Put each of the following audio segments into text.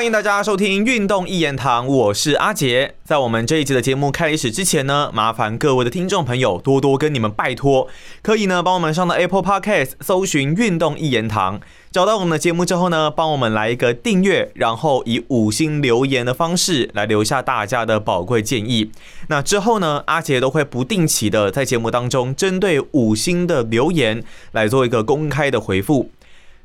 欢迎大家收听《运动一言堂》，我是阿杰。在我们这一集的节目开始之前呢，麻烦各位的听众朋友多多跟你们拜托，可以呢帮我们上到 Apple Podcast 搜寻《运动一言堂》，找到我们的节目之后呢，帮我们来一个订阅，然后以五星留言的方式来留下大家的宝贵建议。那之后呢，阿杰都会不定期的在节目当中针对五星的留言来做一个公开的回复。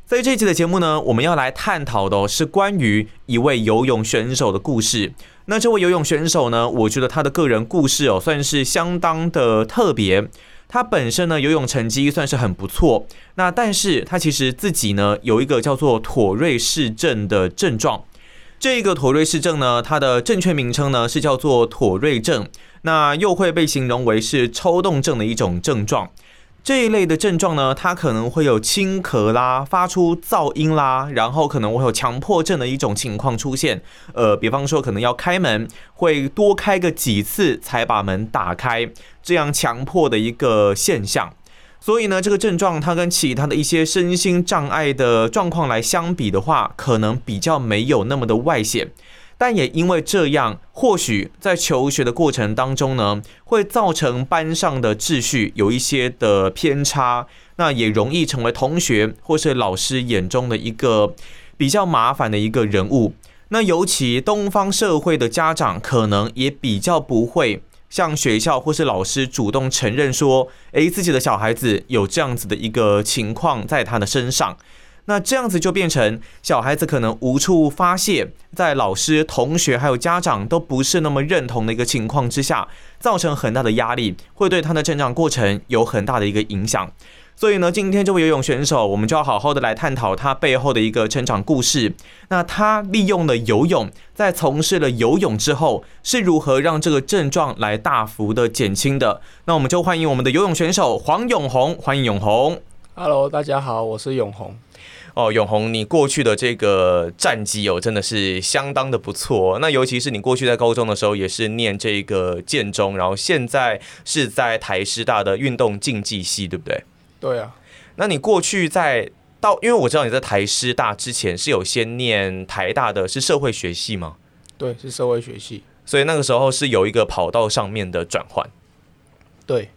在这期的节目呢，我们要来探讨的是关于一位游泳选手的故事。那这位游泳选手呢，我觉得他的个人故事哦，算是相当的特别。他本身呢，游泳成绩算是很不错。那但是他其实自己呢，有一个叫做妥瑞氏症的症状。这个妥瑞氏症呢，它的正确名称呢是叫做妥瑞症，那又会被形容为是抽动症的一种症状。这一类的症状呢，它可能会有轻咳啦，发出噪音啦，然后可能会有强迫症的一种情况出现。呃，比方说可能要开门，会多开个几次才把门打开，这样强迫的一个现象。所以呢，这个症状它跟其他的一些身心障碍的状况来相比的话，可能比较没有那么的外显。但也因为这样，或许在求学的过程当中呢，会造成班上的秩序有一些的偏差，那也容易成为同学或是老师眼中的一个比较麻烦的一个人物。那尤其东方社会的家长，可能也比较不会向学校或是老师主动承认说，诶，自己的小孩子有这样子的一个情况在他的身上。那这样子就变成小孩子可能无处发泄，在老师、同学还有家长都不是那么认同的一个情况之下，造成很大的压力，会对他的成长过程有很大的一个影响。所以呢，今天这位游泳选手，我们就要好好的来探讨他背后的一个成长故事。那他利用了游泳，在从事了游泳之后，是如何让这个症状来大幅的减轻的？那我们就欢迎我们的游泳选手黄永红，欢迎永红。Hello，大家好，我是永红。哦，永红，你过去的这个战绩哦，真的是相当的不错。那尤其是你过去在高中的时候，也是念这个建中，然后现在是在台师大的运动竞技系，对不对？对啊。那你过去在到，因为我知道你在台师大之前是有先念台大的，是社会学系吗？对，是社会学系。所以那个时候是有一个跑道上面的转换。对。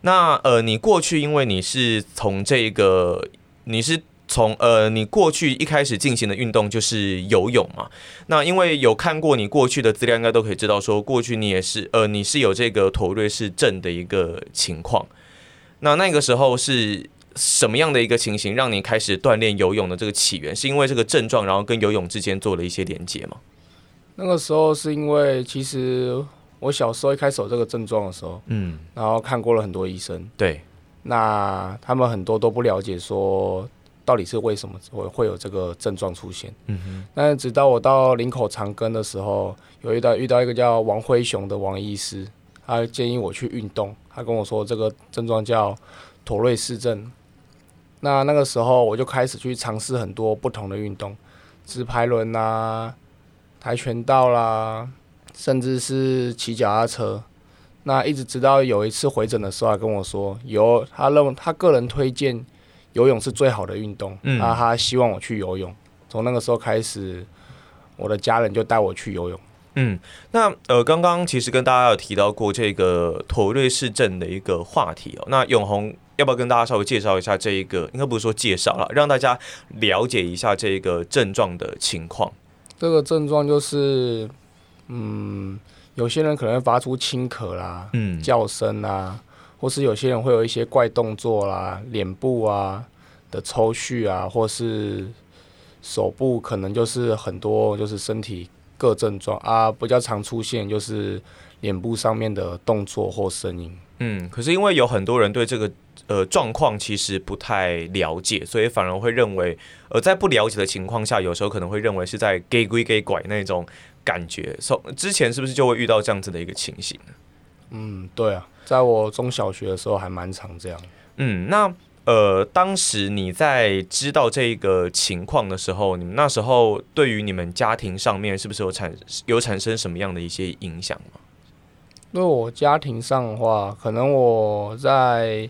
那呃，你过去因为你是从这个你是。从呃，你过去一开始进行的运动就是游泳嘛？那因为有看过你过去的资料，应该都可以知道，说过去你也是呃，你是有这个妥瑞氏症的一个情况。那那个时候是什么样的一个情形，让你开始锻炼游泳的这个起源？是因为这个症状，然后跟游泳之间做了一些连接吗？那个时候是因为其实我小时候一开始有这个症状的时候，嗯，然后看过了很多医生，对，那他们很多都不了解说。到底是为什么我会有这个症状出现？嗯哼。但直到我到林口长庚的时候，有遇到遇到一个叫王辉雄的王医师，他建议我去运动。他跟我说这个症状叫妥瑞氏症。那那个时候我就开始去尝试很多不同的运动，直排轮啦、跆拳道啦，甚至是骑脚踏车。那一直直到有一次回诊的时候，他跟我说，有他认为他个人推荐。游泳是最好的运动，嗯啊，他希望我去游泳。从那个时候开始，我的家人就带我去游泳。嗯，那呃，刚刚其实跟大家有提到过这个妥瑞氏症的一个话题哦。那永红要不要跟大家稍微介绍一下这一个？应该不是说介绍了，让大家了解一下这个症状的情况。这个症状就是，嗯，有些人可能会发出轻咳啦，嗯，叫声啊。或是有些人会有一些怪动作啦，脸部啊的抽搐啊，或是手部可能就是很多就是身体各症状啊，比较常出现就是脸部上面的动作或声音。嗯，可是因为有很多人对这个呃状况其实不太了解，所以反而会认为，呃，在不了解的情况下，有时候可能会认为是在给鬼给拐那种感觉。从之前是不是就会遇到这样子的一个情形？嗯，对啊。在我中小学的时候还蛮常这样。嗯，那呃，当时你在知道这个情况的时候，你们那时候对于你们家庭上面是不是有产有产生什么样的一些影响吗？对我家庭上的话，可能我在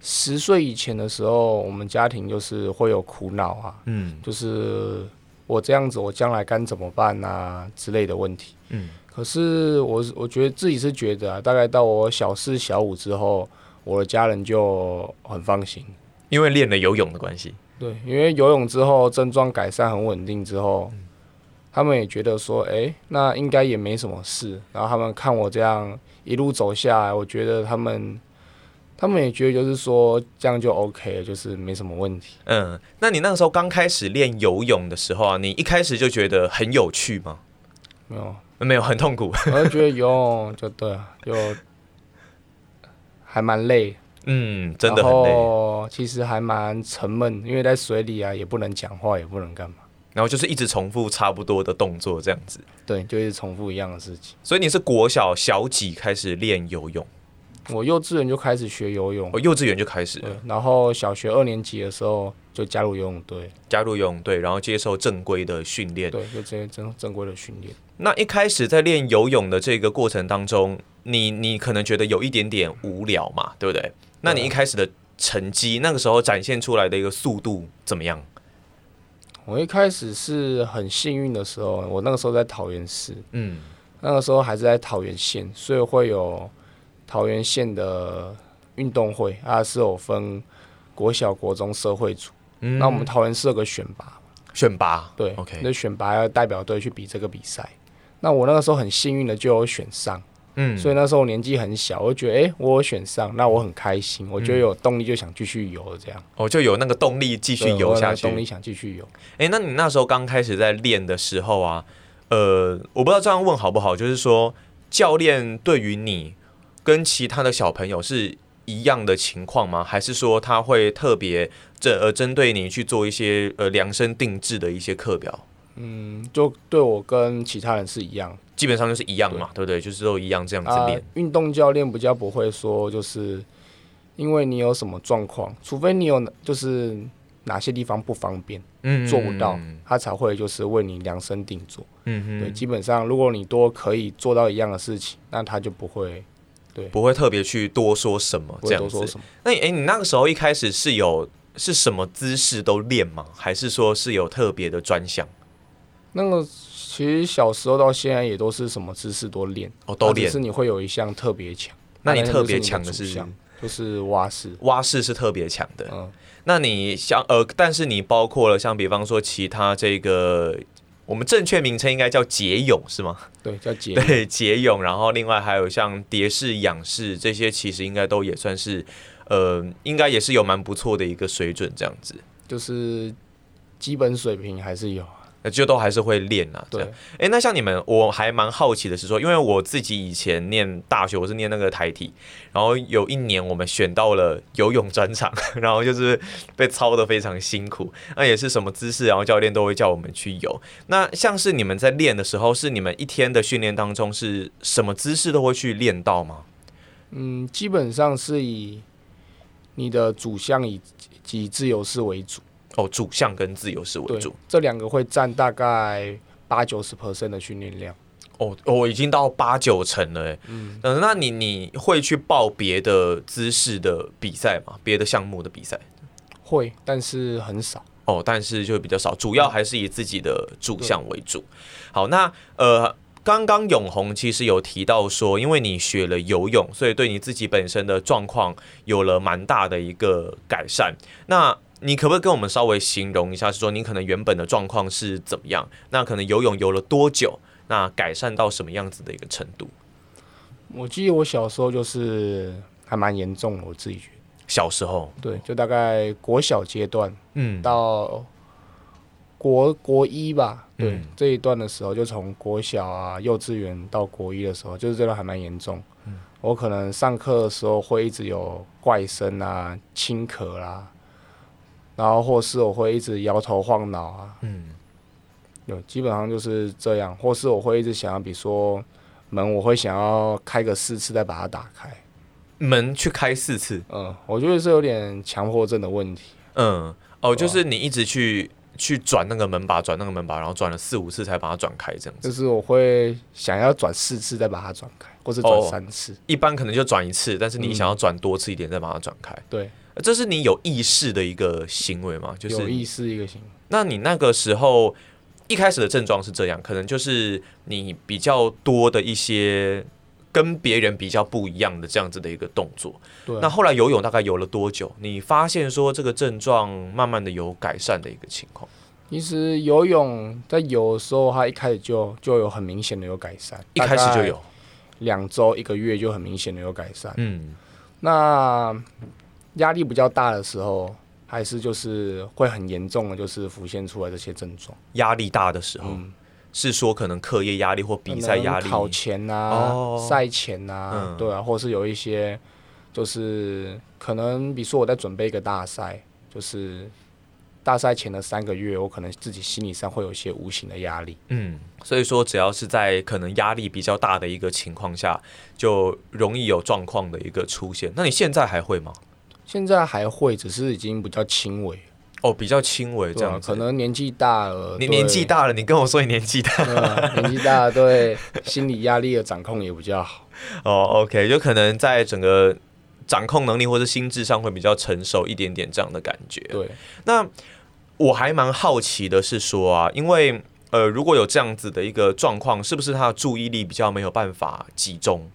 十岁以前的时候，我们家庭就是会有苦恼啊。嗯，就是我这样子我将来该怎么办啊之类的问题。嗯，可是我我觉得自己是觉得啊，大概到我小四小五之后，我的家人就很放心，因为练了游泳的关系。对，因为游泳之后症状改善很稳定之后，他们也觉得说，哎，那应该也没什么事。然后他们看我这样一路走下来，我觉得他们，他们也觉得就是说这样就 OK，了就是没什么问题。嗯，那你那个时候刚开始练游泳的时候啊，你一开始就觉得很有趣吗？没有，没有，很痛苦。我就觉得游泳就对啊，就还蛮累。嗯，真的很累。其实还蛮沉闷，因为在水里啊，也不能讲话，也不能干嘛。然后就是一直重复差不多的动作，这样子。对，就一直重复一样的事情。所以你是国小小几开始练游泳？我幼稚园就开始学游泳。我幼稚园就开始。然后小学二年级的时候就加入游泳队，加入游泳队，然后接受正规的训练。对，就这些正正规的训练。那一开始在练游泳的这个过程当中，你你可能觉得有一点点无聊嘛，对不对？那你一开始的成绩，那个时候展现出来的一个速度怎么样？我一开始是很幸运的时候，我那个时候在桃园市，嗯，那个时候还是在桃园县，所以会有桃园县的运动会啊，是有分国小、国中、社会组。嗯，那我们桃园市有个选拔，选拔对，OK，那选拔要代表队去比这个比赛。那我那个时候很幸运的就有选上。嗯，所以那时候年纪很小，我觉得哎，我选上，那我很开心，我觉得有动力就想继续游这样。哦，就有那个动力继续游下去。动力想继续游。哎，那你那时候刚开始在练的时候啊，呃，我不知道这样问好不好，就是说教练对于你跟其他的小朋友是一样的情况吗？还是说他会特别这呃针对你去做一些呃量身定制的一些课表？嗯，就对我跟其他人是一样。基本上就是一样嘛，对不对？就是都一样这样子练。运动教练比较不会说，就是因为你有什么状况，除非你有就是哪些地方不方便，嗯，做不到，他才会就是为你量身定做。嗯哼，对，基本上如果你多可以做到一样的事情，那他就不会，对，不会特别去多说什么这样子。那哎，你那个时候一开始是有是什么姿势都练吗？还是说是有特别的专项？那个。其实小时候到现在也都是什么姿势都练哦，都练。是你会有一项特别强，那你特别强的是就是蛙式，蛙式是特别强的。嗯，那你像呃，但是你包括了像比方说其他这个，我们正确名称应该叫蝶泳是吗？对，叫蝶。对，蝶泳。然后另外还有像蝶式、仰式这些，其实应该都也算是呃，应该也是有蛮不错的一个水准这样子。就是基本水平还是有。那就都还是会练啊，对。哎，那像你们，我还蛮好奇的是说，因为我自己以前念大学，我是念那个台体，然后有一年我们选到了游泳专场，然后就是被操的非常辛苦，那也是什么姿势，然后教练都会叫我们去游。那像是你们在练的时候，是你们一天的训练当中是什么姿势都会去练到吗？嗯，基本上是以你的主项以及自由式为主。哦，主项跟自由式为主，这两个会占大概八九十 percent 的训练量。哦，我已经到八九成了，哎，嗯，那你你会去报别的姿势的比赛吗？别的项目的比赛？会，但是很少。哦，但是就比较少，主要还是以自己的主项为主。好，那呃，刚刚永红其实有提到说，因为你学了游泳，所以对你自己本身的状况有了蛮大的一个改善。那你可不可以跟我们稍微形容一下，是说你可能原本的状况是怎么样？那可能游泳游了多久？那改善到什么样子的一个程度？我记得我小时候就是还蛮严重的，我自己觉得。小时候？对，就大概国小阶段，嗯，到国国一吧，对，这一段的时候，就从国小啊、幼稚园到国一的时候，就是这段还蛮严重。嗯，我可能上课的时候会一直有怪声啊、轻咳啦。然后或是我会一直摇头晃脑啊，嗯，有基本上就是这样，或是我会一直想要，比如说门，我会想要开个四次再把它打开，门去开四次，嗯，我觉得是有点强迫症的问题，嗯，哦，就是你一直去去转那个门把，转那个门把，然后转了四五次才把它转开，这样子，就是我会想要转四次再把它转开，或是转三次，一般可能就转一次，但是你想要转多次一点再把它转开，对。这是你有意识的一个行为吗？就是有意识一个行为。那你那个时候一开始的症状是这样，可能就是你比较多的一些跟别人比较不一样的这样子的一个动作。对，那后来游泳大概游了多久？你发现说这个症状慢慢的有改善的一个情况？其实游泳在游的时候，它一开始就就有很明显的有改善，一开始就有两周一个月就很明显的有改善。嗯，那压力比较大的时候，还是就是会很严重的，就是浮现出来这些症状。压力大的时候，嗯，是说可能课业压力或比赛压力考前啊哦、赛前啊嗯，对啊，或是有一些就是可能，比如说我在准备一个大赛，就是大赛前的三个月，我可能自己心理上会有一些无形的压力。嗯，所以说只要是在可能压力比较大的一个情况下，就容易有状况的一个出现。那你现在还会吗？现在还会，只是已经比较轻微，哦，比较轻微这样子。可能年纪大了，你年纪大了，你跟我说你年纪大对啊 年纪大了，对心理压力的掌控也比较好。哦，OK，就可能在整个掌控能力或者心智上会比较成熟一点点这样的感觉。对，那我还蛮好奇的是说啊，因为呃，如果有这样子的一个状况，是不是他的注意力比较没有办法集中，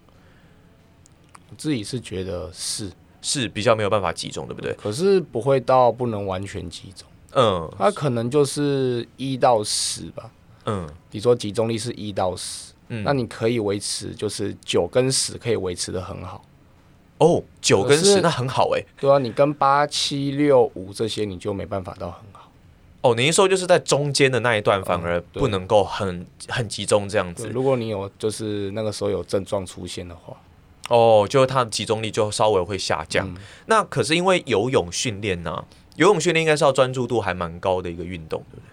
我自己是觉得是，是比较没有办法集中，对不对？可是不会到不能完全集中，嗯它可能就是一到十吧。嗯比如说集中力是一到十、嗯，那你可以维持就是九跟十可以维持的很好。哦，九跟十那很好哎。对啊，你跟八七六五这些你就没办法到很好。哦，您说就是在中间的那一段反而不能够很很集中这样，子。如果你有就是那个时候有症状出现的话，哦，就是它的集中力就稍微会下降。嗯那可是因为游泳训练呢，游泳训练应该是要专注度还蛮高的一个运动，对不对？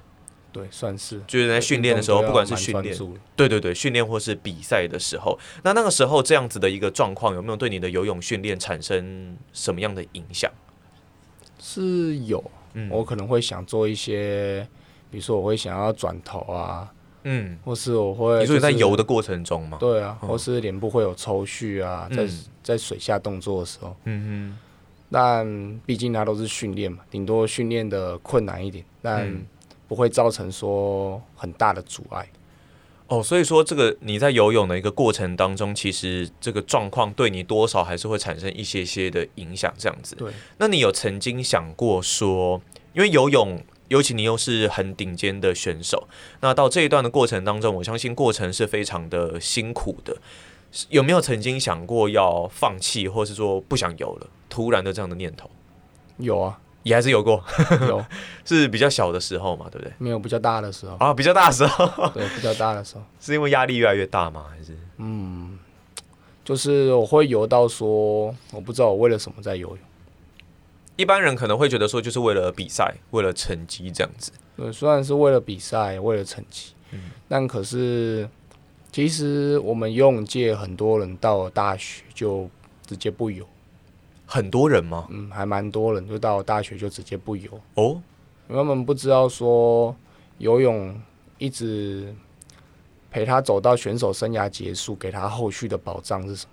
对，算是就是在训练的时候，不管是训练对对对，训练或是比赛的时候，那那个时候这样子的一个状况，有没有对你的游泳训练产生什么样的影响？是有，嗯我可能会想做一些，比如说我会想要转头啊，嗯，或是我会、你说你在游的，过程中吗？对啊，嗯或是脸部会有抽搐啊，在、嗯。在水下动作的时候，嗯但毕竟它都是训练嘛，顶多训练的困难一点，但嗯。不会造成说很大的阻碍。哼，哦，所以说这个你在游泳的一个过程当中，其实这个状况对你多少还是会产生一些些的影响，这样子。对，那你有曾经想过说，因为游泳，尤其你又是很顶尖的选手，那到这一段的过程当中，我相信过程是非常的辛苦的。有没有曾经想过要放弃，或是说不想游了，突然的这样的念头？有啊，也还是有过，有 是比较小的时候嘛，对不对？没有比较大的时候，啊，比较大的时候，对，比较大的时候，是因为压力越来越大吗？还是嗯？就是我会游到说，我不知道我为了什么在游泳。一般人可能会觉得说，就是为了比赛，为了成绩这样子。对，虽然是为了比赛，为了成绩，嗯但可是其实我们游泳界很多人到了大学就直接不游，很多人吗？嗯，还蛮多人就到了大学就直接不游，哦，因为他们不知道说游泳一直陪他走到选手生涯结束，给他后续的保障是什么？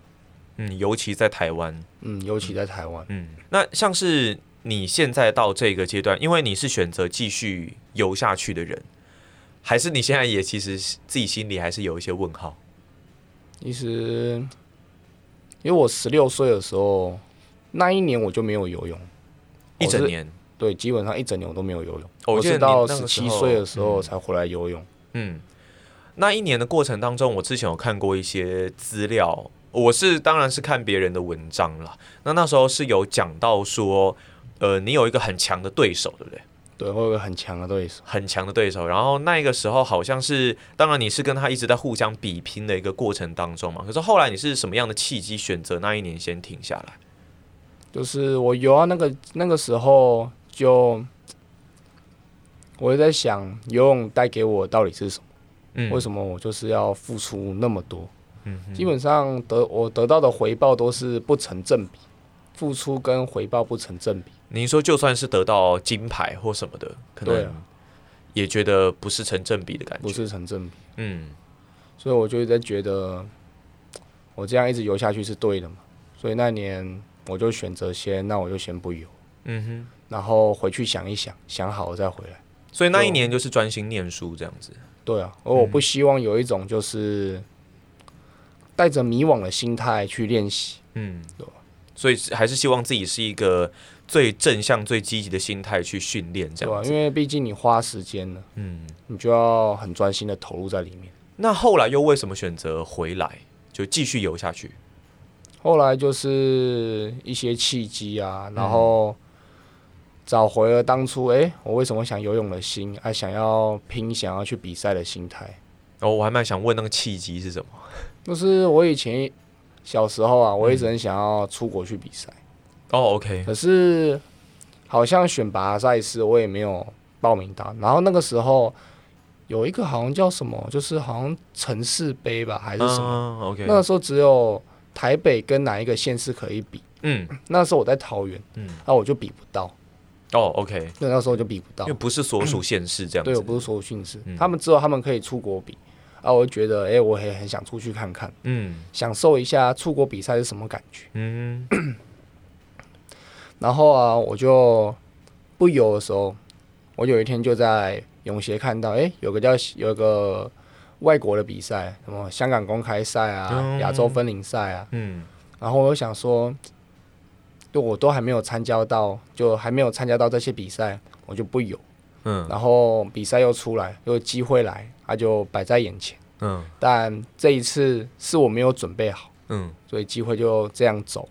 嗯，尤其在台湾，嗯，尤其在台湾，嗯，那像是你现在到这个阶段，因为你是选择继续游下去的人，还是你现在也其实自己心里还是有一些问号？其实因为我十六岁的时候，那一年我就没有游泳，一整年，对，基本上一整年我都没有游泳。哦我是到十七岁的时候才回来游泳。嗯，那一年的过程当中，我之前有看过一些资料，我是当然是看别人的文章啦。那那时候是有讲到说，呃，你有一个很强的对手，对不对？对，我有个很强的对手。很强的对手，然后那个时候好像是，当然你是跟他一直在互相比拼的一个过程当中嘛。可是后来你是什么样的契机选择那一年先停下来？就是我游啊那个那个时候就，我也在想游泳带给我到底是什么？嗯为什么我就是要付出那么多？嗯基本上得我得到的回报都是不成正比，付出跟回报不成正比。您说就算是得到金牌或什么的，可能也觉得不是成正比的感觉。不是成正比，嗯所以我就在觉得我这样一直游下去是对的嘛。所以那年我就选择先，那我就先不游，嗯哼。然后回去想一想，想好了再回来。所以那一年就是专心念书这样子。对啊，而我不希望有一种就是带着迷惘的心态去练习。嗯，对所以还是希望自己是一个最正向、最积极的心态去训练这对啊，样子。因为毕竟你花时间了，嗯，你就要很专心的投入在里面。那后来又为什么选择回来，就继续游下去？后来就是一些契机啊，然后找回了当初哎、诶我为什么想游泳的心，还，想要拼，想要去比赛的心态。哦，我还蛮想问那个契机是什么？就是我以前小时候啊，我一直很想要出国去比赛，哦，OK，可是好像选拔赛事我也没有报名到。然后那个时候有一个好像叫什么，就是好像城市杯吧，还是什么？嗯，OK，那个时候只有台北跟哪一个县市可以比。嗯，那时候我在桃园，嗯那我就比不到，哦，OK，那那时候就比不到因为。不是所属县市这样子。对，我不是所属县市嗯，他们只有他们可以出国比，啊，我就觉得，哎、我也很想出去看看，嗯享受一下出国比赛是什么感觉。嗯然后啊，我就不游的时候，我有一天就在泳协看到，哎、有个叫有个外国的比赛，什么香港公开赛啊嗯、亚、洲分龄赛啊，嗯然后我就想说，就我都还没有参加到，就还没有参加到这些比赛，我就不游。嗯然后比赛又出来，又机会来，它就摆在眼前。嗯但这一次是我没有准备好，嗯所以机会就这样走。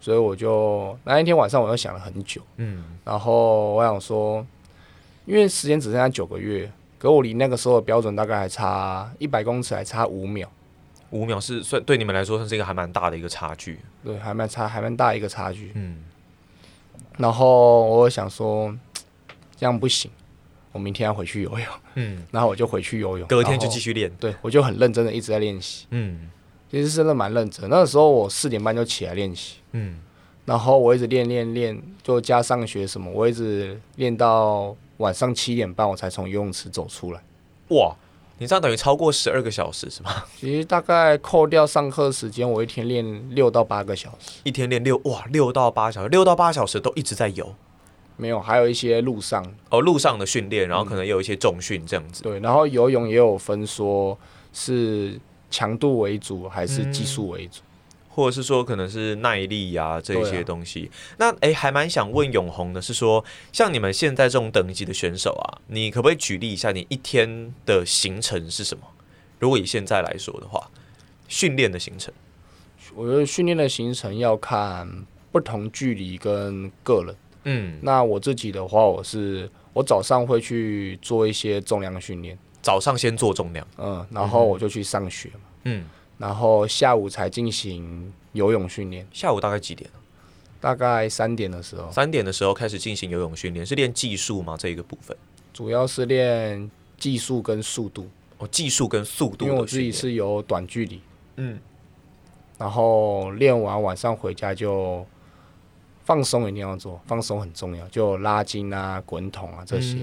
所以我就那一天晚上我又想了很久，嗯然后我想说，因为时间只剩下九个月，可我离那个时候的标准大概还差一百公尺，还差五秒，五秒是算对你们来说算是一个还蛮大的一个差距。对，还蛮差，还蛮大一个差距。嗯然后我想说，这样不行，我明天要回去游泳，嗯，然后我就回去游泳，隔天就继续练。对我就很认真的一直在练习，嗯其实真的蛮认真。那个时候我四点半就起来练习，嗯然后我一直练练练，就加上学什么，我一直练到晚上七点半我才从游泳池走出来。哇，你这样等于超过十二个小时是吗？其实大概扣掉上课时间，我一天练六到八个小时，一天练六哇六到八小时，六到八小时都一直在游。没有，还有一些路上哦，路上的训练，然后可能也有一些重训这样子。对，然后游泳也有分说是强度为主还是技术为主。或者是说可能是耐力呀、这些东西。那诶，还蛮想问永红的是说，像你们现在这种等级的选手啊，你可不可以举例一下你一天的行程是什么？如果以现在来说的话，训练的行程。我觉得训练的行程要看不同距离跟个人。嗯，那我自己的话，我是我早上会去做一些重量训练，早上先做重量。嗯，然后我就去上学嘛，嗯，然后下午才进行游泳训练，下午大概几点？大概三点的时候，三点的时候开始进行游泳训练，是练技术吗？这一个部分？主要是练技术跟速度，哦，技术跟速度因为我自己。是有短距离，嗯，然后练完晚上回家就放松一定要做，放松很重要，就拉筋啊、滚筒啊这些，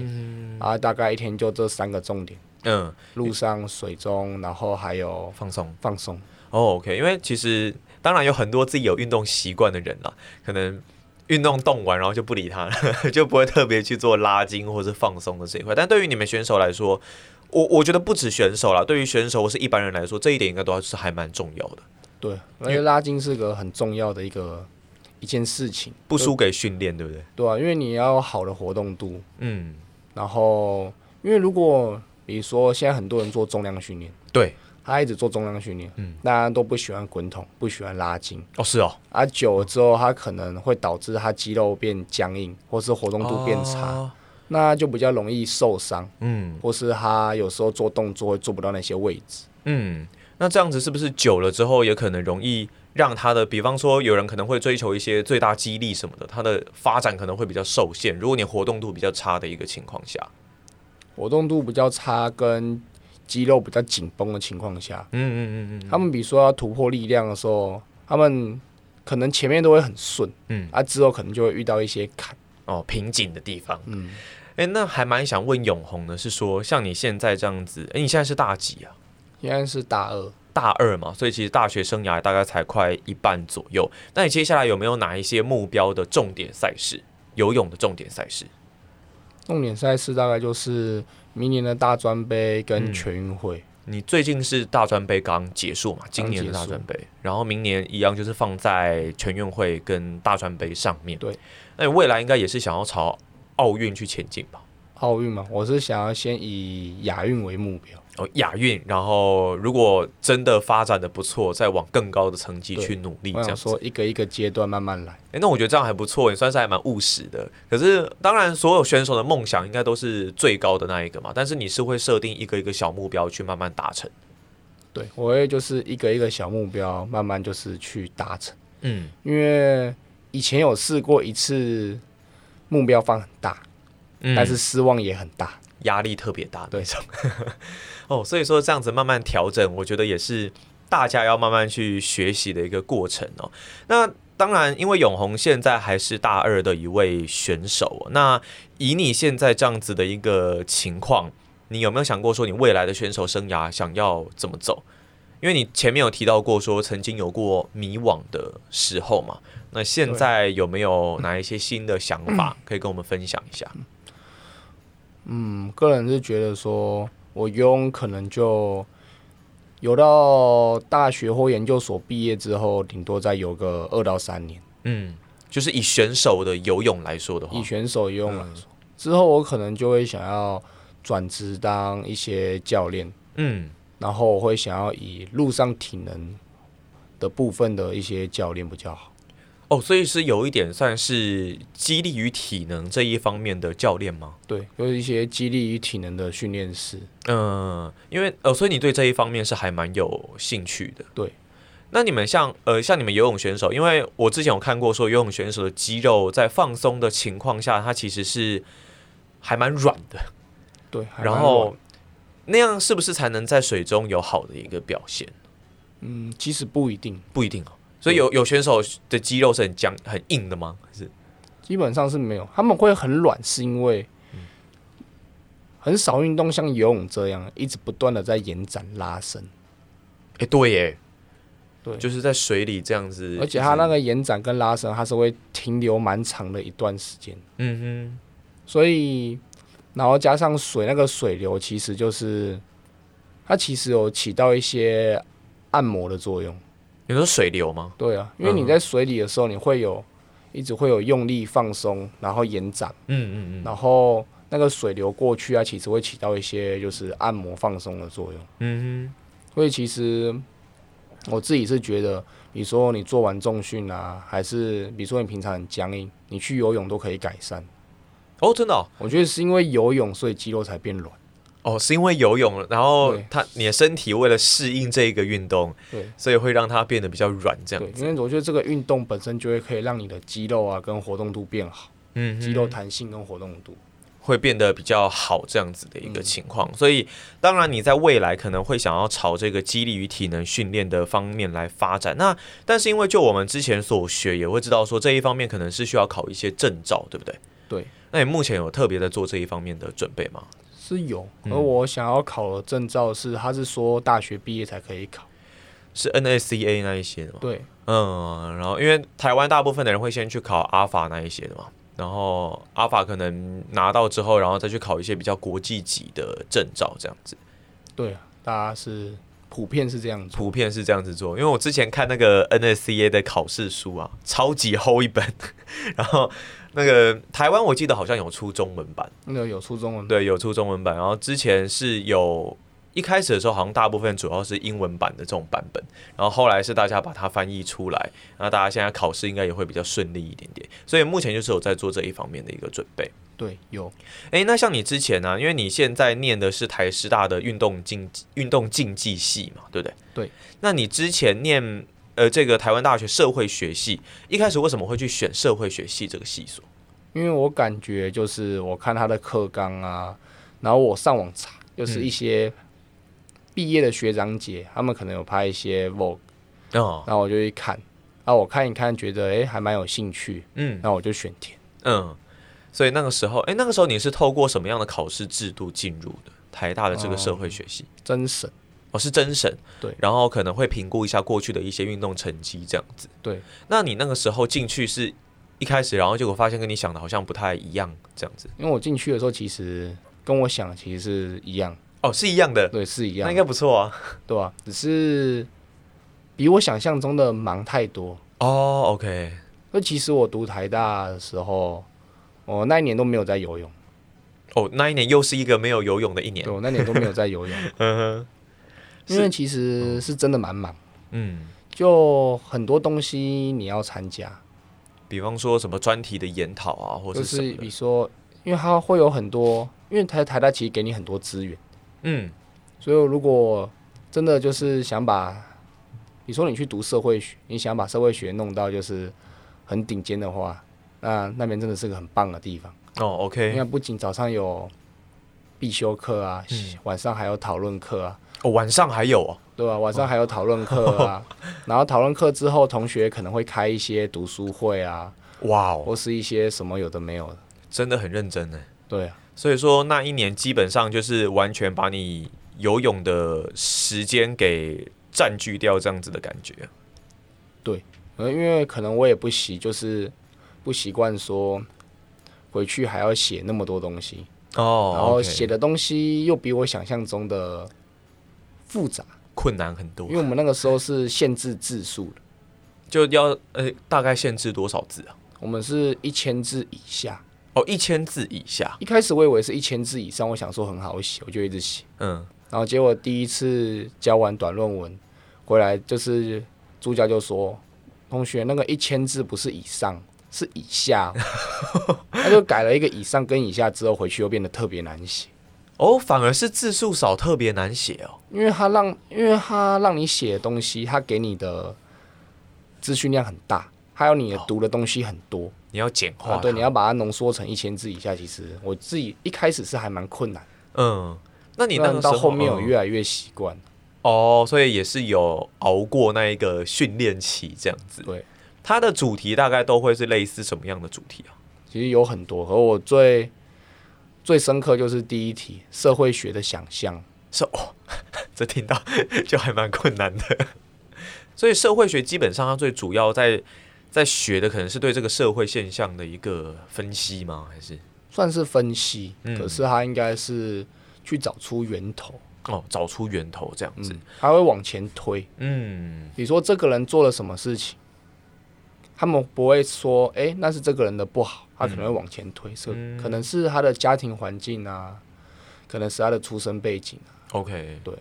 啊，大概一天就这三个重点：嗯，路上、水中，然后还有放松。放松。哦，OK，因为其实当然有很多自己有运动习惯的人啦，可能运动动完然后就不理他了，就不会特别去做拉筋或是放松的这一块。但对于你们选手来说，我我觉得不止选手啦，对于选手或是一般人来说，这一点应该都是还蛮重要的，对，因为拉筋是个很重要的一个一件事情，不输给训练，对不对？对啊，因为你要有好的活动度，嗯，然后因为如果比如说现在很多人做重量训练，对，他一直做重量训练，嗯。大家都不喜欢滚筒，不喜欢拉筋，哦，是哦，啊，久了之后，他可能会导致他肌肉变僵硬，或是活动度变差，哦。那就比较容易受伤，嗯。或是他有时候做动作会做不到那些位置。嗯，那这样子是不是久了之后，也可能容易让他的，比方说有人可能会追求一些最大激励什么的，他的发展可能会比较受限。如果你活动度比较差的一个情况下，活动度比较差跟肌肉比较紧绷的情况下，嗯嗯嗯嗯，他们比如说要突破力量的时候，他们可能前面都会很顺，嗯。啊，之后可能就会遇到一些坎，哦瓶颈的地方，嗯，哎、那还蛮想问永红的是说，像你现在这样子，哎、你现在是大几啊？现在是大二，大二嘛，所以其实大学生涯大概才快一半左右。那你接下来有没有哪一些目标的重点赛事？游泳的重点赛事？重点赛事大概就是明年的大专杯跟嗯全运会。你最近是大专杯刚结束嘛？今年的大专杯，然后明年一样就是放在全运会跟大专杯上面。对，那你未来应该也是想要朝奥运去前进吧？奥运嘛，我是想要先以亚运为目标。哦，亚运，然后如果真的发展的不错，再往更高的成绩去努力，这样。说一个一个阶段慢慢来。诶，那我觉得这样还不错，也算是还蛮务实的。可是，当然，所有选手的梦想应该都是最高的那一个嘛。但是你是会设定一个一个小目标去慢慢达成。对，我会就是一个一个小目标，慢慢就是去达成。嗯，因为以前有试过一次，目标放很大，嗯但是失望也很大。压力特别大对那种。哦，所以说这样子慢慢调整，我觉得也是大家要慢慢去学习的一个过程哦。那当然，因为永红现在还是大二的一位选手哦，那以你现在这样子的一个情况，你有没有想过说你未来的选手生涯想要怎么走？因为你前面有提到过说曾经有过迷惘的时候嘛，那现在有没有哪一些新的想法可以跟我们分享一下？嗯，个人是觉得说，我游泳可能就游到大学或研究所毕业之后，顶多再游个二到三年。嗯，就是以选手的游泳来说的话以，选手游泳来说，之后我可能就会想要转职当一些教练，嗯，然后我会想要以陆上体能的部分的一些教练比较好。哦，所以是有一点算是激励与体能这一方面的教练吗？对，就是一些激励与体能的训练师。嗯，因为呃，所以你对这一方面是还蛮有兴趣的。对，那你们像呃像你们游泳选手，因为我之前有看过说游泳选手的肌肉在放松的情况下，它其实是还蛮软的，对，还然后那样是不是才能在水中有好的一个表现？嗯，其实不一定，不一定哦。所以有有选手的肌肉是很僵很硬的吗？还是基本上是没有。他们会很软，是因为很少运动像游泳这样一直不断的在延展拉伸，哎、对耶，对就是在水里这样子，而且它那个延展跟拉伸，它是会停留蛮长的一段时间。嗯哼所以，然后加上水那个水流，其实就是它其实有起到一些按摩的作用。哼，你说水流吗？对啊，因为你嗯在水里的时候，你会有一直会有用力放松，然后延展，嗯嗯嗯然后那个水流过去啊，其实会起到一些就是按摩放松的作用。嗯哼所以其实我自己是觉得，比如说你做完重训啊，还是比如说你平常很僵硬，你去游泳都可以改善。哦，真的哦，我觉得是因为游泳，所以肌肉才变软。哦，是因为游泳，然后对它你的身体为了适应这一个运动，对所以会让它变得比较软，这样，子。因为我觉得这个运动本身就会可以让你的肌肉啊跟活动度变好，嗯肌肉弹性跟活动度。会变得比较好，这样子的一个嗯情况。所以，当然你在未来可能会想要朝这个激励与体能训练的方面来发展。那但是因为就我们之前所学，也会知道说这一方面可能是需要考一些证照，对不对？对。那你目前有特别在做这一方面的准备吗？是有，嗯而我想要考的证照是，他是说大学毕业才可以考。是 NSCA 那一些的吗？对，嗯，然后因为台湾大部分的人会先去考阿法那一些的嘛，然后阿法可能拿到之后，然后再去考一些比较国际级的证照，这样子。对啊，大家是普遍是这样子。普遍是这样子做，因为我之前看那个 NSCA 的考试书啊，超级厚一本，然后那个台湾我记得好像有出中文版，那个有出中文，对，有出中文版，然后之前是有一开始的时候好像大部分主要是英文版的这种版本，然后后来是大家把它翻译出来，然后大家现在考试应该也会比较顺利一点点，所以目前就是有在做这一方面的一个准备。对，有。诶，那像你之前呢、因为你现在念的是台师大的运动竞运动竞技系嘛，对不对？对。那你之前念呃这个台湾大学社会学系，一开始为什么会去选社会学系这个系所？因为我感觉就是我看他的课纲啊，然后我上网查，就是一些毕业的学长姐，他们可能有拍一些哦，然后我就去看，然后我看一看，觉得诶还蛮有兴趣，嗯然后我就选填。嗯，所以那个时候，诶，那个时候你是透过什么样的考试制度进入的台大的这个社会学系？真审，哦，是真神，对然后可能会评估一下过去的一些运动成绩这样子。对，那你那个时候进去是一开始，然后结果发现跟你想的好像不太一样，这样子。因为我进去的时候，其实跟我想的其实是一样，哦，是一样的，对，是一样那应，该不错啊。对吧、只是比我想象中的忙太多。哦，OK，那其实我读台大的时候，我那一年都没有在游泳，哦，那一年又是一个没有游泳的一年对，。我那年都没有在游泳，嗯哼，因为其实是真的蛮忙，嗯，就很多东西你要参加，比方说什么专题的研讨啊，或者是是什么的。比如说，因为它会有很多，因为台台大其实给你很多资源，嗯，所以如果真的就是想把，比如说你去读社会学，你想把社会学弄到就是很顶尖的话，那那边真的是个很棒的地方。哦，OK，因为不仅早上有必修课啊，嗯。晚上还有讨论课啊，哦，晚上还有哦。对吧、晚上还有讨论课啊，然后讨论课之后，同学可能会开一些读书会啊，哇哦，或是一些什么有的没有的。真的很认真呢。对啊，所以说那一年基本上就是完全把你游泳的时间给占据掉，这样子的感觉。对，因为可能我也不习，就是不习惯说回去还要写那么多东西，哦然后写的东西又比我想象中的复杂，困难很多因为，我们那个时候是限制字数的，就要呃大概限制多少字啊？我们是一千字以下。哦，一千字以下。一开始我以为是一千字以上，我想说很好写，我就一直写。嗯，然后结果第一次交完短论文回来，就是助教就说：“同学，那个一千字不是以上，是以下哦。”他就改了一个以上跟以下之后，回去又变得特别难写，哦，反而是字数少，特别难写哦。因为他让，因为他让你写的东西，他给你的资讯量很大，还有你的读的东西很多。你要简化、啊，对，你要把它浓缩成一千字以下，其实我自己一开始是还蛮困难，嗯，那你那到后面有嗯越来越习惯。哦，所以也是有熬过那一个训练期这样子。对，它的主题大概都会是类似什么样的主题啊？其实有很多，和我最最深刻就是第一题社会学的想象。是哦，这听到 就还蛮困难的。所以社会学基本上它最主要在在学的可能是对这个社会现象的一个分析吗？还是算是分析，嗯可是它应该是去找出源头，哦找出源头这样子？嗯，它会往前推。嗯比如说这个人做了什么事情，他们不会说，诶，那是这个人的不好，他可能会往前推，是、嗯可能是他的家庭环境啊，可能是他的出生背景啊。，OK，对。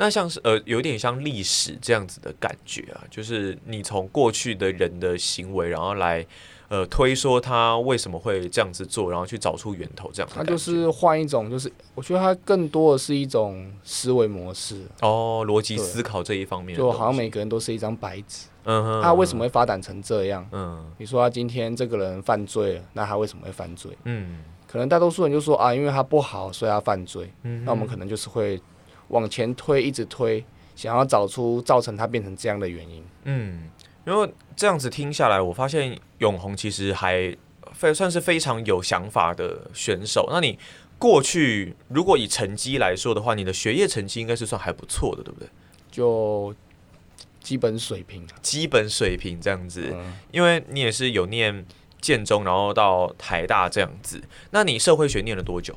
那像是呃，有点像历史这样子的感觉啊，就是你从过去的人的行为，然后来呃推说他为什么会这样子做，然后去找出源头这样的他。就是换一种，就是我觉得他更多的是一种思维模式，哦，逻辑思考这一方面就，好像每个人都是一张白纸，嗯哼，他为什么会发展成这样？嗯你说他今天这个人犯罪了，那他为什么会犯罪？嗯可能大多数人就说啊，因为他不好，所以他犯罪。嗯，那我们可能就是会往前推，一直推，想要找出造成他变成这样的原因。嗯，因为这样子听下来，我发现永红其实还非算是非常有想法的选手。那你过去如果以成绩来说的话，你的学业成绩应该是算还不错的，对不对？就基本水平啊，基本水平这样子，嗯，因为你也是有念建中，然后到台大这样子。那你社会学念了多久？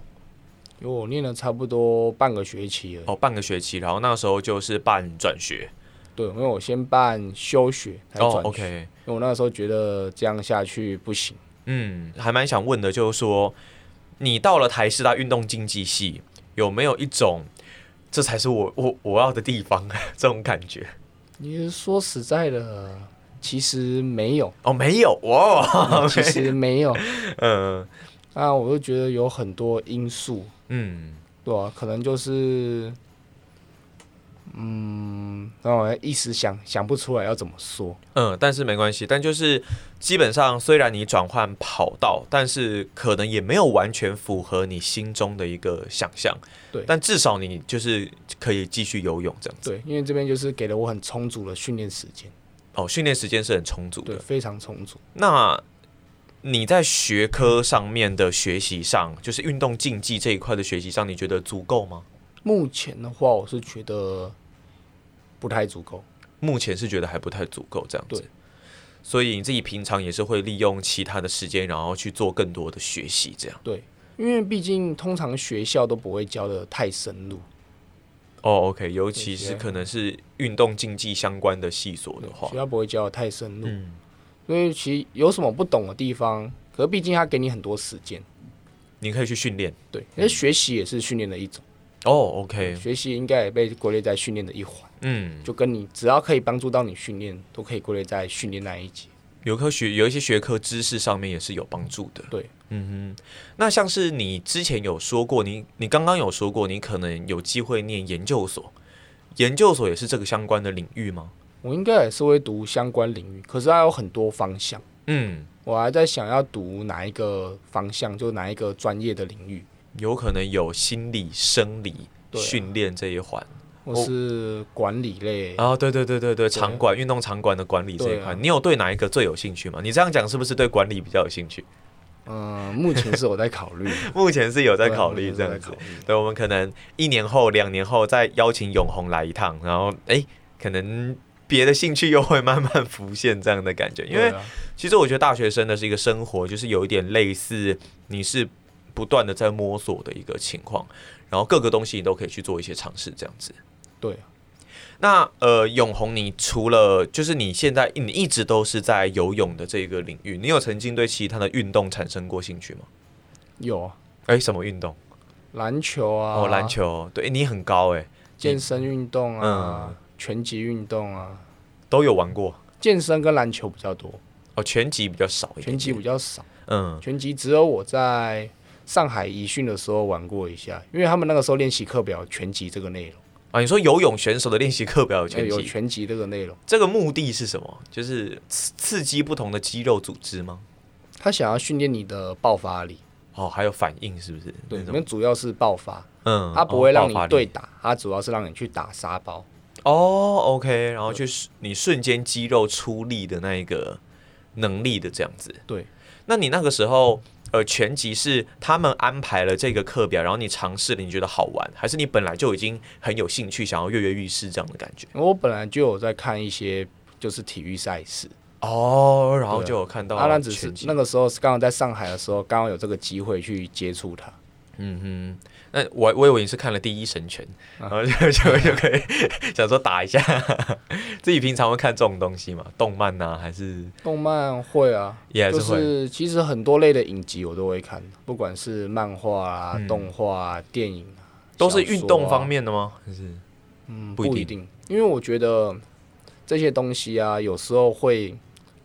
因为我念了差不多半个学期了。哦，半个学期，然后那时候就是办转学。对，因为我先办休学才转学，哦，OK，因为我那个时候觉得这样下去不行。嗯，还蛮想问的，就是说，你到了台师大运动竞技系，有没有一种这才是我我我要的地方 这种感觉？你是说实在的，其实没有，哦，没有哦，其实没有。嗯那我就觉得有很多因素，嗯对啊，可能就是，嗯，让我一时想想不出来要怎么说。嗯，但是没关系，但就是基本上虽然你转换跑道，但是可能也没有完全符合你心中的一个想象。对但至少你就是可以继续游泳这样子。对，因为这边就是给了我很充足的训练时间，哦，训练时间是很充足对，的。非常充足。那你在学科上面的学习上，就是运动竞技这一块的学习上，你觉得足够吗？目前的话，我是觉得不太足够。目前是觉得还不太足够这样子。所以你自己平常也是会利用其他的时间，然后去做更多的学习，这样。对，因为毕竟通常学校都不会教的太深入。哦，OK，尤其是可能是运动竞技相关的系所的话，学校不会教的太深入。嗯，所以其实有什么不懂的地方，可是毕竟他给你很多时间，你可以去训练。对，因为学习也是训练的一种。哦，OK，学习应该也被归类在训练的一环。嗯，就跟你只要可以帮助到你训练，都可以归类在训练那一节。有科学有一些学科知识上面也是有帮助的。对，嗯哼。那像是你之前有说过，你你刚刚有说过，你可能有机会念研究所，研究所也是这个相关的领域吗？我应该也是会读相关领域，可是它有很多方向。嗯，我还在想要读哪一个方向，就哪一个专业的领域。有可能有心理、生理训练这一环。或是管理类啊，对对对对对，场馆运动场馆的管理这一块，你有对哪一个最有兴趣吗？你这样讲是不是对管理比较有兴趣？嗯，目前是我在考虑，目前是有在考虑 这样子。对，我们可能一年后、两年后再邀请永红来一趟，然后哎，可能别的兴趣又会慢慢浮现这样的感觉。因为其实我觉得大学生的是一个生活，就是有一点类似，你是不断的在摸索的一个情况，然后各个东西你都可以去做一些尝试，这样子。对，那呃，永红，你除了就是你现在你一直都是在游泳的这个领域，你有曾经对其他的运动产生过兴趣吗？有啊，哎，什么运动？篮球啊，哦，篮球，对你很高哎，健身运动啊，拳击运动啊，都有玩过。健身跟篮球比较多，哦，拳击比较少，拳击比较少，嗯，拳击只有我在上海移训的时候玩过一下，因为他们那个时候练习课表全集这个内容。啊，你说游泳选手的练习课表有拳击？有拳击这个内容，这个目的是什么？就是刺刺激不同的肌肉组织吗？他想要训练你的爆发力，哦，还有反应，是不是？对，我们主要是爆发，嗯，他不会让你对打，他主要是让你去打沙包。哦，OK，然后就是你瞬间肌肉出力的那一个能力的这样子。对，那你那个时候。呃，全集是他们安排了这个课表，然后你尝试了，你觉得好玩，还是你本来就已经很有兴趣，想要跃跃欲试这样的感觉？我本来就有在看一些就是体育赛事哦，然后就有看到。阿兰只是那个时候是刚好在上海的时候，刚好有这个机会去接触它。嗯哼。那我我以为你是看了《第一神拳》，然后就就就可以 想说打一下。自己平常会看这种东西吗？动漫呐，还是动漫会啊？也是会。其实很多类的影集我都会看，不管是漫画啊、动画、啊电影啊，都是运动方面的吗？还是嗯，不一定。因为我觉得这些东西啊，有时候会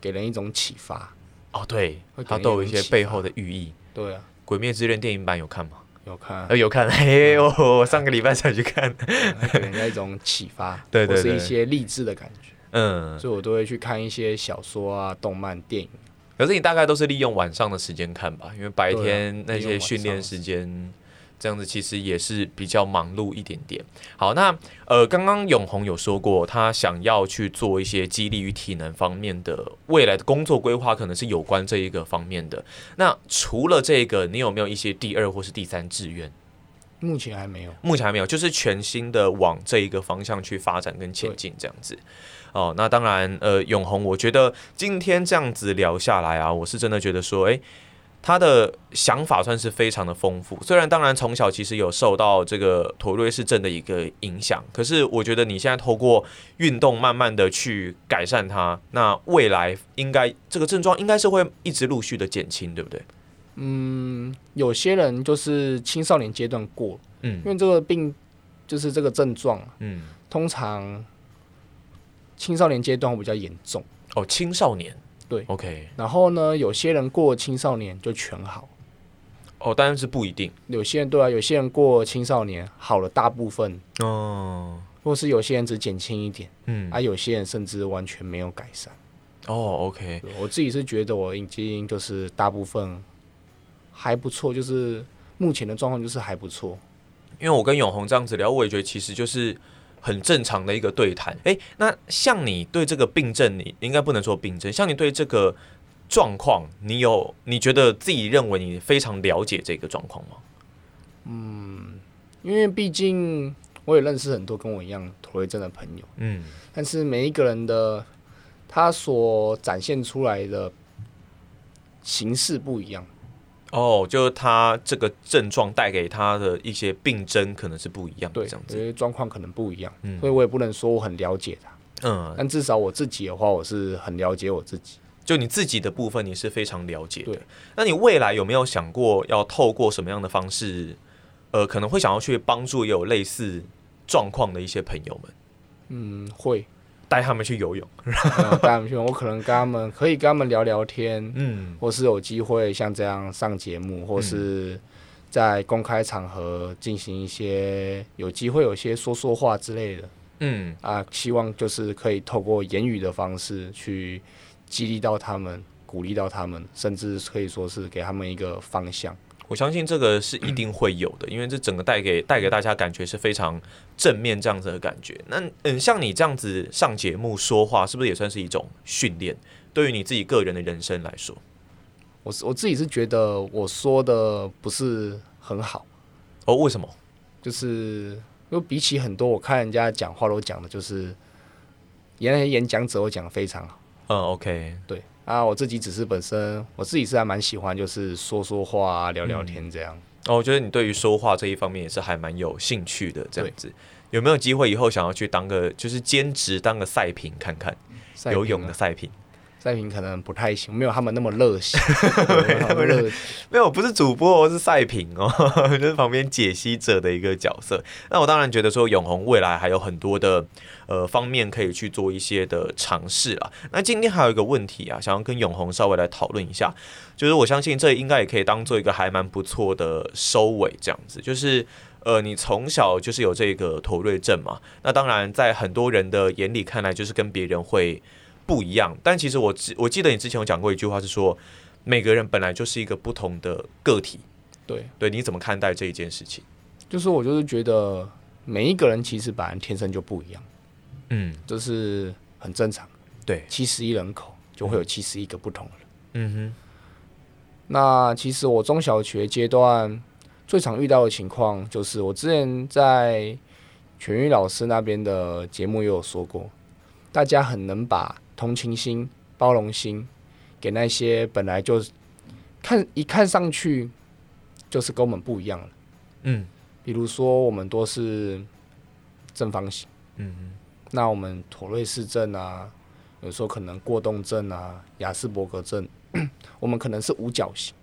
给人一种启发。哦，对，它都有一些背后的寓意。对啊，《鬼灭之刃》电影版有看吗？有看，有看，嘿，我上个礼拜才去看，给人家一种启发，对对对，是一些励志的感觉，嗯，所以我都会去看一些小说啊、动漫、电影。可是你大概都是利用晚上的时间看吧，因为白天那些训练时间。这样子其实也是比较忙碌一点点。好，那呃，刚刚永红有说过，他想要去做一些激励与体能方面的未来的工作规划，可能是有关这一个方面的。那除了这个，你有没有一些第二或是第三志愿？目前还没有，目前还没有，就是全新的往这一个方向去发展跟前进这样子。哦，那当然，呃，永红，我觉得今天这样子聊下来啊，我是真的觉得说，诶。他的想法算是非常的丰富，虽然当然从小其实有受到这个妥瑞氏症的一个影响，可是我觉得你现在透过运动慢慢的去改善它，那未来应该这个症状应该是会一直陆续的减轻，对不对？嗯，有些人就是青少年阶段过，嗯，因为这个病就是这个症状，嗯，通常青少年阶段会比较严重。哦，青少年。对，OK。然后呢，有些人过青少年就全好，哦，当然是不一定。有些人对啊，有些人过青少年好了大部分哦，或是有些人只减轻一点，嗯，啊，有些人甚至完全没有改善。哦，OK。我自己是觉得我已经就是大部分还不错，就是目前的状况就是还不错。因为我跟永红这样子聊，我也觉得其实就是。很正常的一个对谈，诶，那像你对这个病症，你应该不能说病症，像你对这个状况，你有你觉得自己认为你非常了解这个状况吗？嗯，因为毕竟我也认识很多跟我一样驼背症的朋友，嗯，但是每一个人的他所展现出来的形式不一样。哦，就是他这个症状带给他的一些病症可能是不一样的，对，这样子。因为状况可能不一样，嗯所以我也不能说我很了解他。嗯，但至少我自己的话，我是很了解我自己。就你自己的部分，你是非常了解的对。那你未来有没有想过要透过什么样的方式，呃，可能会想要去帮助有类似状况的一些朋友们，嗯，会带他们去游泳？呃 带他们去，我可能跟他们可以跟他们聊聊天，嗯或是有机会像这样上节目，或是在公开场合进行一些有机会有些说说话之类的嗯，啊，希望就是可以透过言语的方式去激励到他们，鼓励到他们，甚至可以说是给他们一个方向。我相信这个是一定会有的，因为这整个带给带给大家感觉是非常正面这样子的感觉。那嗯，像你这样子上节目说话，是不是也算是一种训练？对于你自己个人的人生来说，我是我自己是觉得我说的不是很好。哦，为什么？就是因为比起很多我看人家讲话都讲的，就是原来演讲者我讲的非常好，嗯，OK，对啊，我自己只是本身我自己是还蛮喜欢，就是说说话啊，聊聊天这样。哦，我觉得你对于说话这一方面也是还蛮有兴趣的，这样子。有没有机会以后想要去当个就是兼职当个赛评看看啊游泳的赛评？赛评可能不太行，没有他们那么热心，没有。没有，不是主播哦，是赛评哦，就是旁边解析者的一个角色。那我当然觉得说永红未来还有很多的呃方面可以去做一些的尝试啊。那今天还有一个问题啊，想要跟永红稍微来讨论一下，就是我相信这应该也可以当做一个还蛮不错的收尾，这样子就是。呃，你从小就是有这个妥瑞症嘛？那当然，在很多人的眼里看来，就是跟别人会不一样。但其实我记我记得你之前有讲过一句话，是说每个人本来就是一个不同的个体。对，对，你怎么看待这一件事情？就是我就是觉得每一个人其实本来天生就不一样，嗯，这是很正常。对，七十亿人口就会有七十亿个不同的人。嗯哼，那其实我中小学阶段最常遇到的情况，就是我之前在全玉老师那边的节目也有说过，大家很能把同情心、包容心给那些本来就看一看上去就是跟我们不一样的，嗯比如说我们都是正方形，嗯那我们妥瑞氏症啊，有时候可能过动症啊、雅斯伯格症，我们可能是五角形。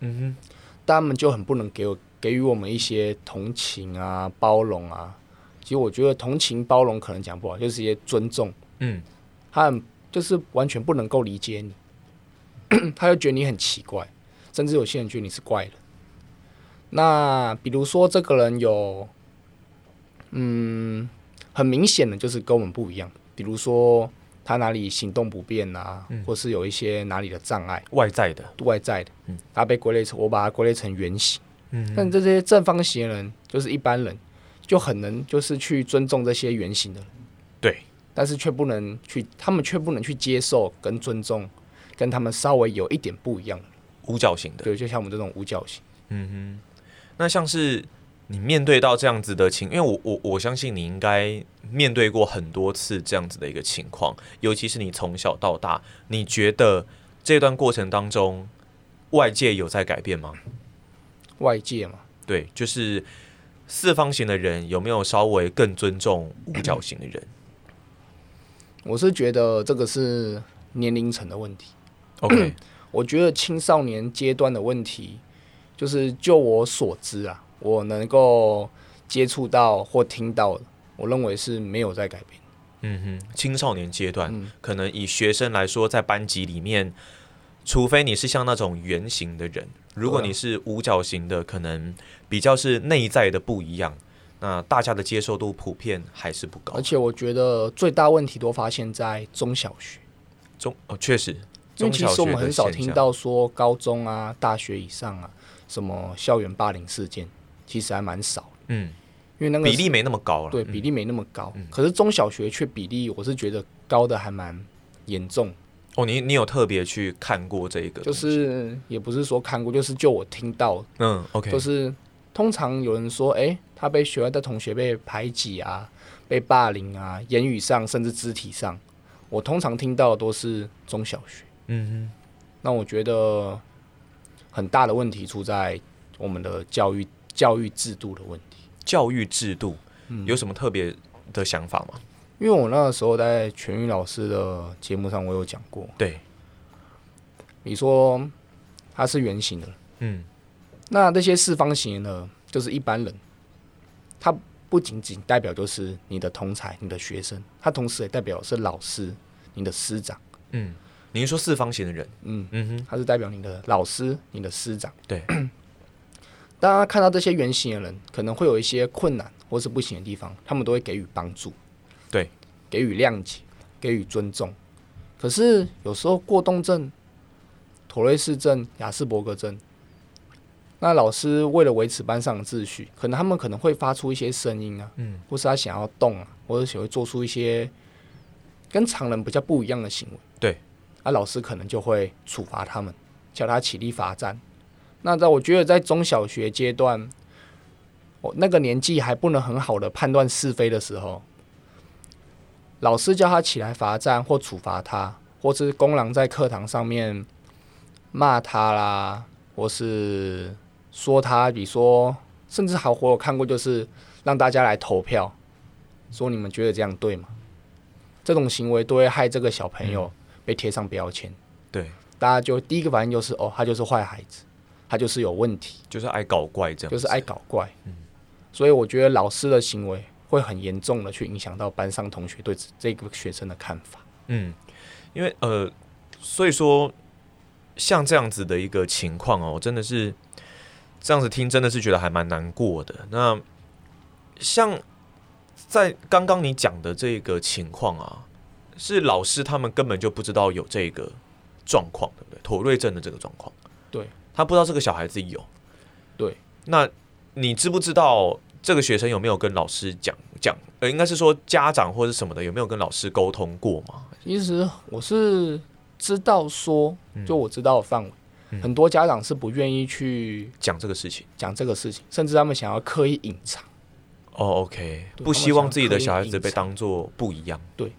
嗯哼，但他们就很不能给我给予我们一些同情啊、包容啊。其实我觉得同情、包容可能讲不好，就是一些尊重。嗯他很就是完全不能够理解你，他就觉得你很奇怪，甚至有些人觉得你是怪人。那比如说这个人有，嗯，很明显的就是跟我们不一样，比如说他哪里行动不便啊，嗯。或是有一些哪里的障碍，外在的，外在的。嗯，他被归类成我把它归类成圆形。嗯但这些正方形的人，就是一般人，就很能就是去尊重这些圆形的人，对，但是却不能去，他们却不能去接受跟尊重，跟他们稍微有一点不一样的。五角形的，对，就像我们这种五角形，嗯哼。那像是你面对到这样子的情，因为我我我相信你应该面对过很多次这样子的一个情况，尤其是你从小到大，你觉得这段过程当中，外界有在改变吗？外界嘛，对，就是四方形的人有没有稍微更尊重五角形的人我是觉得这个是年龄层的问题。？OK，我觉得青少年阶段的问题，就是就我所知啊，我能够接触到或听到的，我认为是没有在改变。嗯哼，青少年阶段，嗯可能以学生来说，在班级里面，除非你是像那种圆形的人，如果你是五角形的，可能比较是内在的不一样，那大家的接受度普遍还是不高而。且我觉得最大问题都发现在中小学。中哦，确实，因为其实我们很少听中小学的现象，到说高中啊、大学以上啊，什么校园霸凌事件，其实还蛮少。嗯，因为那个比例没那么高了。嗯对比例没那么高，可是中小学却比例，我是觉得高的还蛮严重。哦，你你有特别去看过这个就？是也不是说看过，就是就我听到，嗯，OK，就是通常有人说，哎、他被学校的同学被排挤啊，被霸凌啊，言语上甚至肢体上，我通常听到的都是中小学。嗯哼那我觉得很大的问题出在我们的教育教育制度的问题。教育制度嗯有什么特别的想法吗？因为我那个时候在全运老师的节目上，我有讲过，对，你说他是圆形的，嗯那那些四方形的，就是一般人，他不仅仅代表就是你的同才、你的学生，它同时也代表是老师、你的师长，嗯，你是说四方形的人？嗯，嗯哼，它是代表你的老师、你的师长。对。大家看到这些圆形的人可能会有一些困难或是不行的地方，他们都会给予帮助，对，给予谅解，给予尊重。可是有时候过动症、妥瑞氏症、雅斯伯格症，那老师为了维持班上的秩序，可能他们可能会发出一些声音啊，嗯，或是他想要动啊，或者想会做出一些跟常人比较不一样的行为。对，啊，老师可能就会处罚他们，叫他起立罚站。那在我觉得在中小学阶段，我那个年纪还不能很好的判断是非的时候，老师叫他起来罚站或处罚他，或是公然在课堂上面骂他啦，或是说他，比如说，甚至还我有看过，就是让大家来投票，说你们觉得这样对吗？这种行为都会害这个小朋友被贴上标签，对，大家就第一个反应就是哦，他就是坏孩子，他就是有问题，就是爱搞怪这样，就是爱搞怪。嗯。所以我觉得老师的行为会很严重的去影响到班上同学对这个学生的看法。嗯，因为呃，所以说像这样子的一个情况哦，真的是这样子听，真的是觉得还蛮难过的。那像在刚刚你讲的这个情况啊，是老师他们根本就不知道有这个状况，对不对？妥瑞症的这个状况，对他不知道这个小孩子有。对，那你知不知道这个学生有没有跟老师讲讲？呃，应该是说家长或者什么的有没有跟老师沟通过吗？其实我是知道说，嗯就我知道的范围，很多家长是不愿意去讲这个事情。讲这个事情，甚至他们想要刻意隐藏。哦，OK，不希望自己的小孩子被当做不一样。对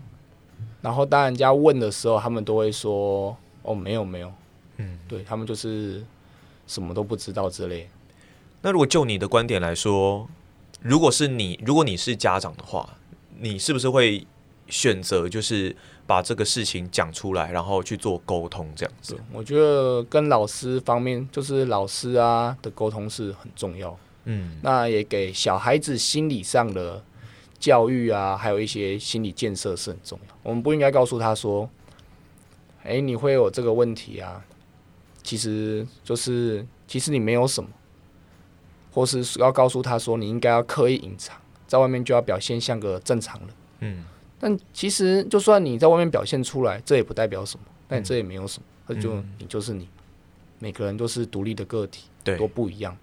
然后当人家问的时候，他们都会说：“哦，没有没有。”嗯，对他们就是什么都不知道之类。那如果就你的观点来说，如果是你，如果你是家长的话，你是不是会选择就是把这个事情讲出来，然后去做沟通这样子？，我觉得跟老师方面，就是老师啊的沟通是很重要。嗯那也给小孩子心理上的教育啊，还有一些心理建设是很重要。我们不应该告诉他说：“哎、你会有这个问题啊。”其实就是，其实你没有什么，或是要告诉他说，你应该要刻意隐藏，在外面就要表现像个正常人。嗯但其实，就算你在外面表现出来，这也不代表什么，但这也没有什么，那就嗯你就是你，每个人都是独立的个体，对都，不一样。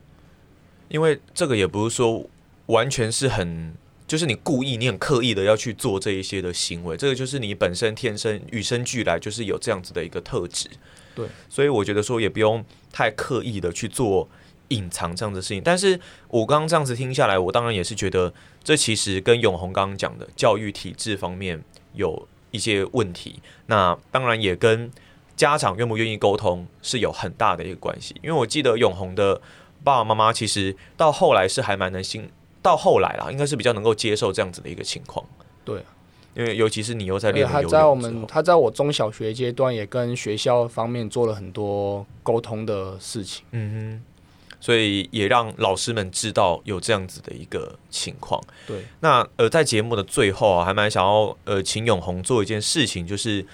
因为这个也不是说完全是很。就是你故意，你很刻意的要去做这一些的行为，这个就是你本身天生与生俱来就是有这样子的一个特质。对，所以我觉得说也不用太刻意的去做隐藏这样的事情。但是我刚刚这样子听下来，我当然也是觉得这其实跟永红刚刚讲的教育体制方面有一些问题。那当然也跟家长愿不愿意沟通是有很大的一个关系。因为我记得永红的爸爸妈妈其实到后来是还蛮能心，到后来啦，应该是比较能够接受这样子的一个情况。对啊因为尤其是你又在练他在我们他在我中小学阶段也跟学校方面做了很多沟通的事情。嗯哼，所以也让老师们知道有这样子的一个情况。对，那呃，在节目的最后啊，还蛮想要呃，请永红做一件事情，就是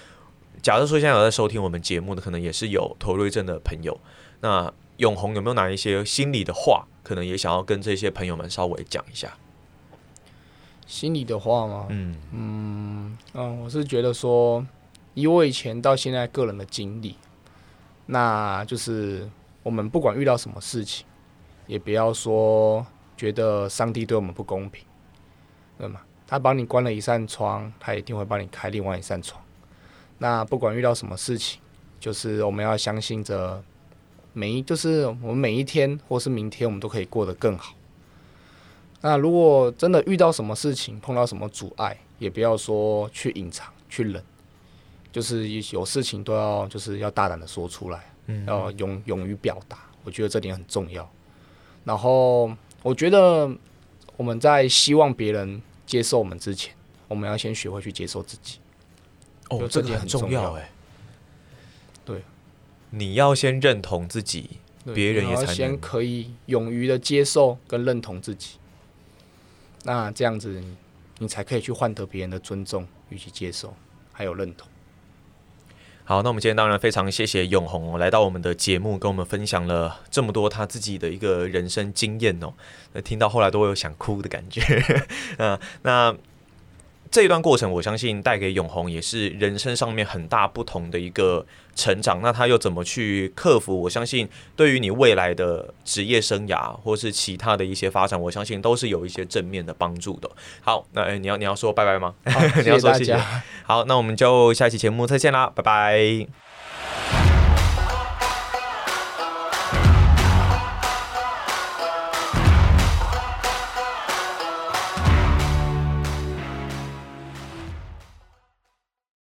假设说现在有在收听我们节目的，可能也是有头瑞症的朋友，那永红有没有哪一些心里的话，可能也想要跟这些朋友们稍微讲一下？心里的话吗？嗯，嗯嗯，我是觉得说，以我以前到现在个人的经历，那就是我们不管遇到什么事情，也不要说觉得上帝对我们不公平，对吗？他帮你关了一扇窗，他一定会帮你开另外一扇窗。那不管遇到什么事情，就是我们要相信着每一，就是我们每一天或是明天，我们都可以过得更好。那如果真的遇到什么事情，碰到什么阻碍，也不要说去隐藏、去忍，就是有事情都要就是要大胆的说出来，嗯要勇勇于表达，我觉得这点很重要。然后我觉得我们在希望别人接受我们之前，我们要先学会去接受自己。哦，这点很很重要哎。对，你要先认同自己，别人也才能先可以勇于的接受跟认同自己。那这样子你，你才可以去换得别人的尊重与其接受，还有认同。好，那我们今天当然非常谢谢永红、来到我们的节目，跟我们分享了这么多他自己的一个人生经验哦。那听到后来都会有想哭的感觉。嗯，那这一段过程，我相信带给永红也是人生上面很大不同的一个成长。那他又怎么去克服？我相信对于你未来的职业生涯或是其他的一些发展，我相信都是有一些正面的帮助的。好，那、诶你要你要说拜拜吗？好，你要说谢谢。好，那我们就下期节目再见啦，拜拜。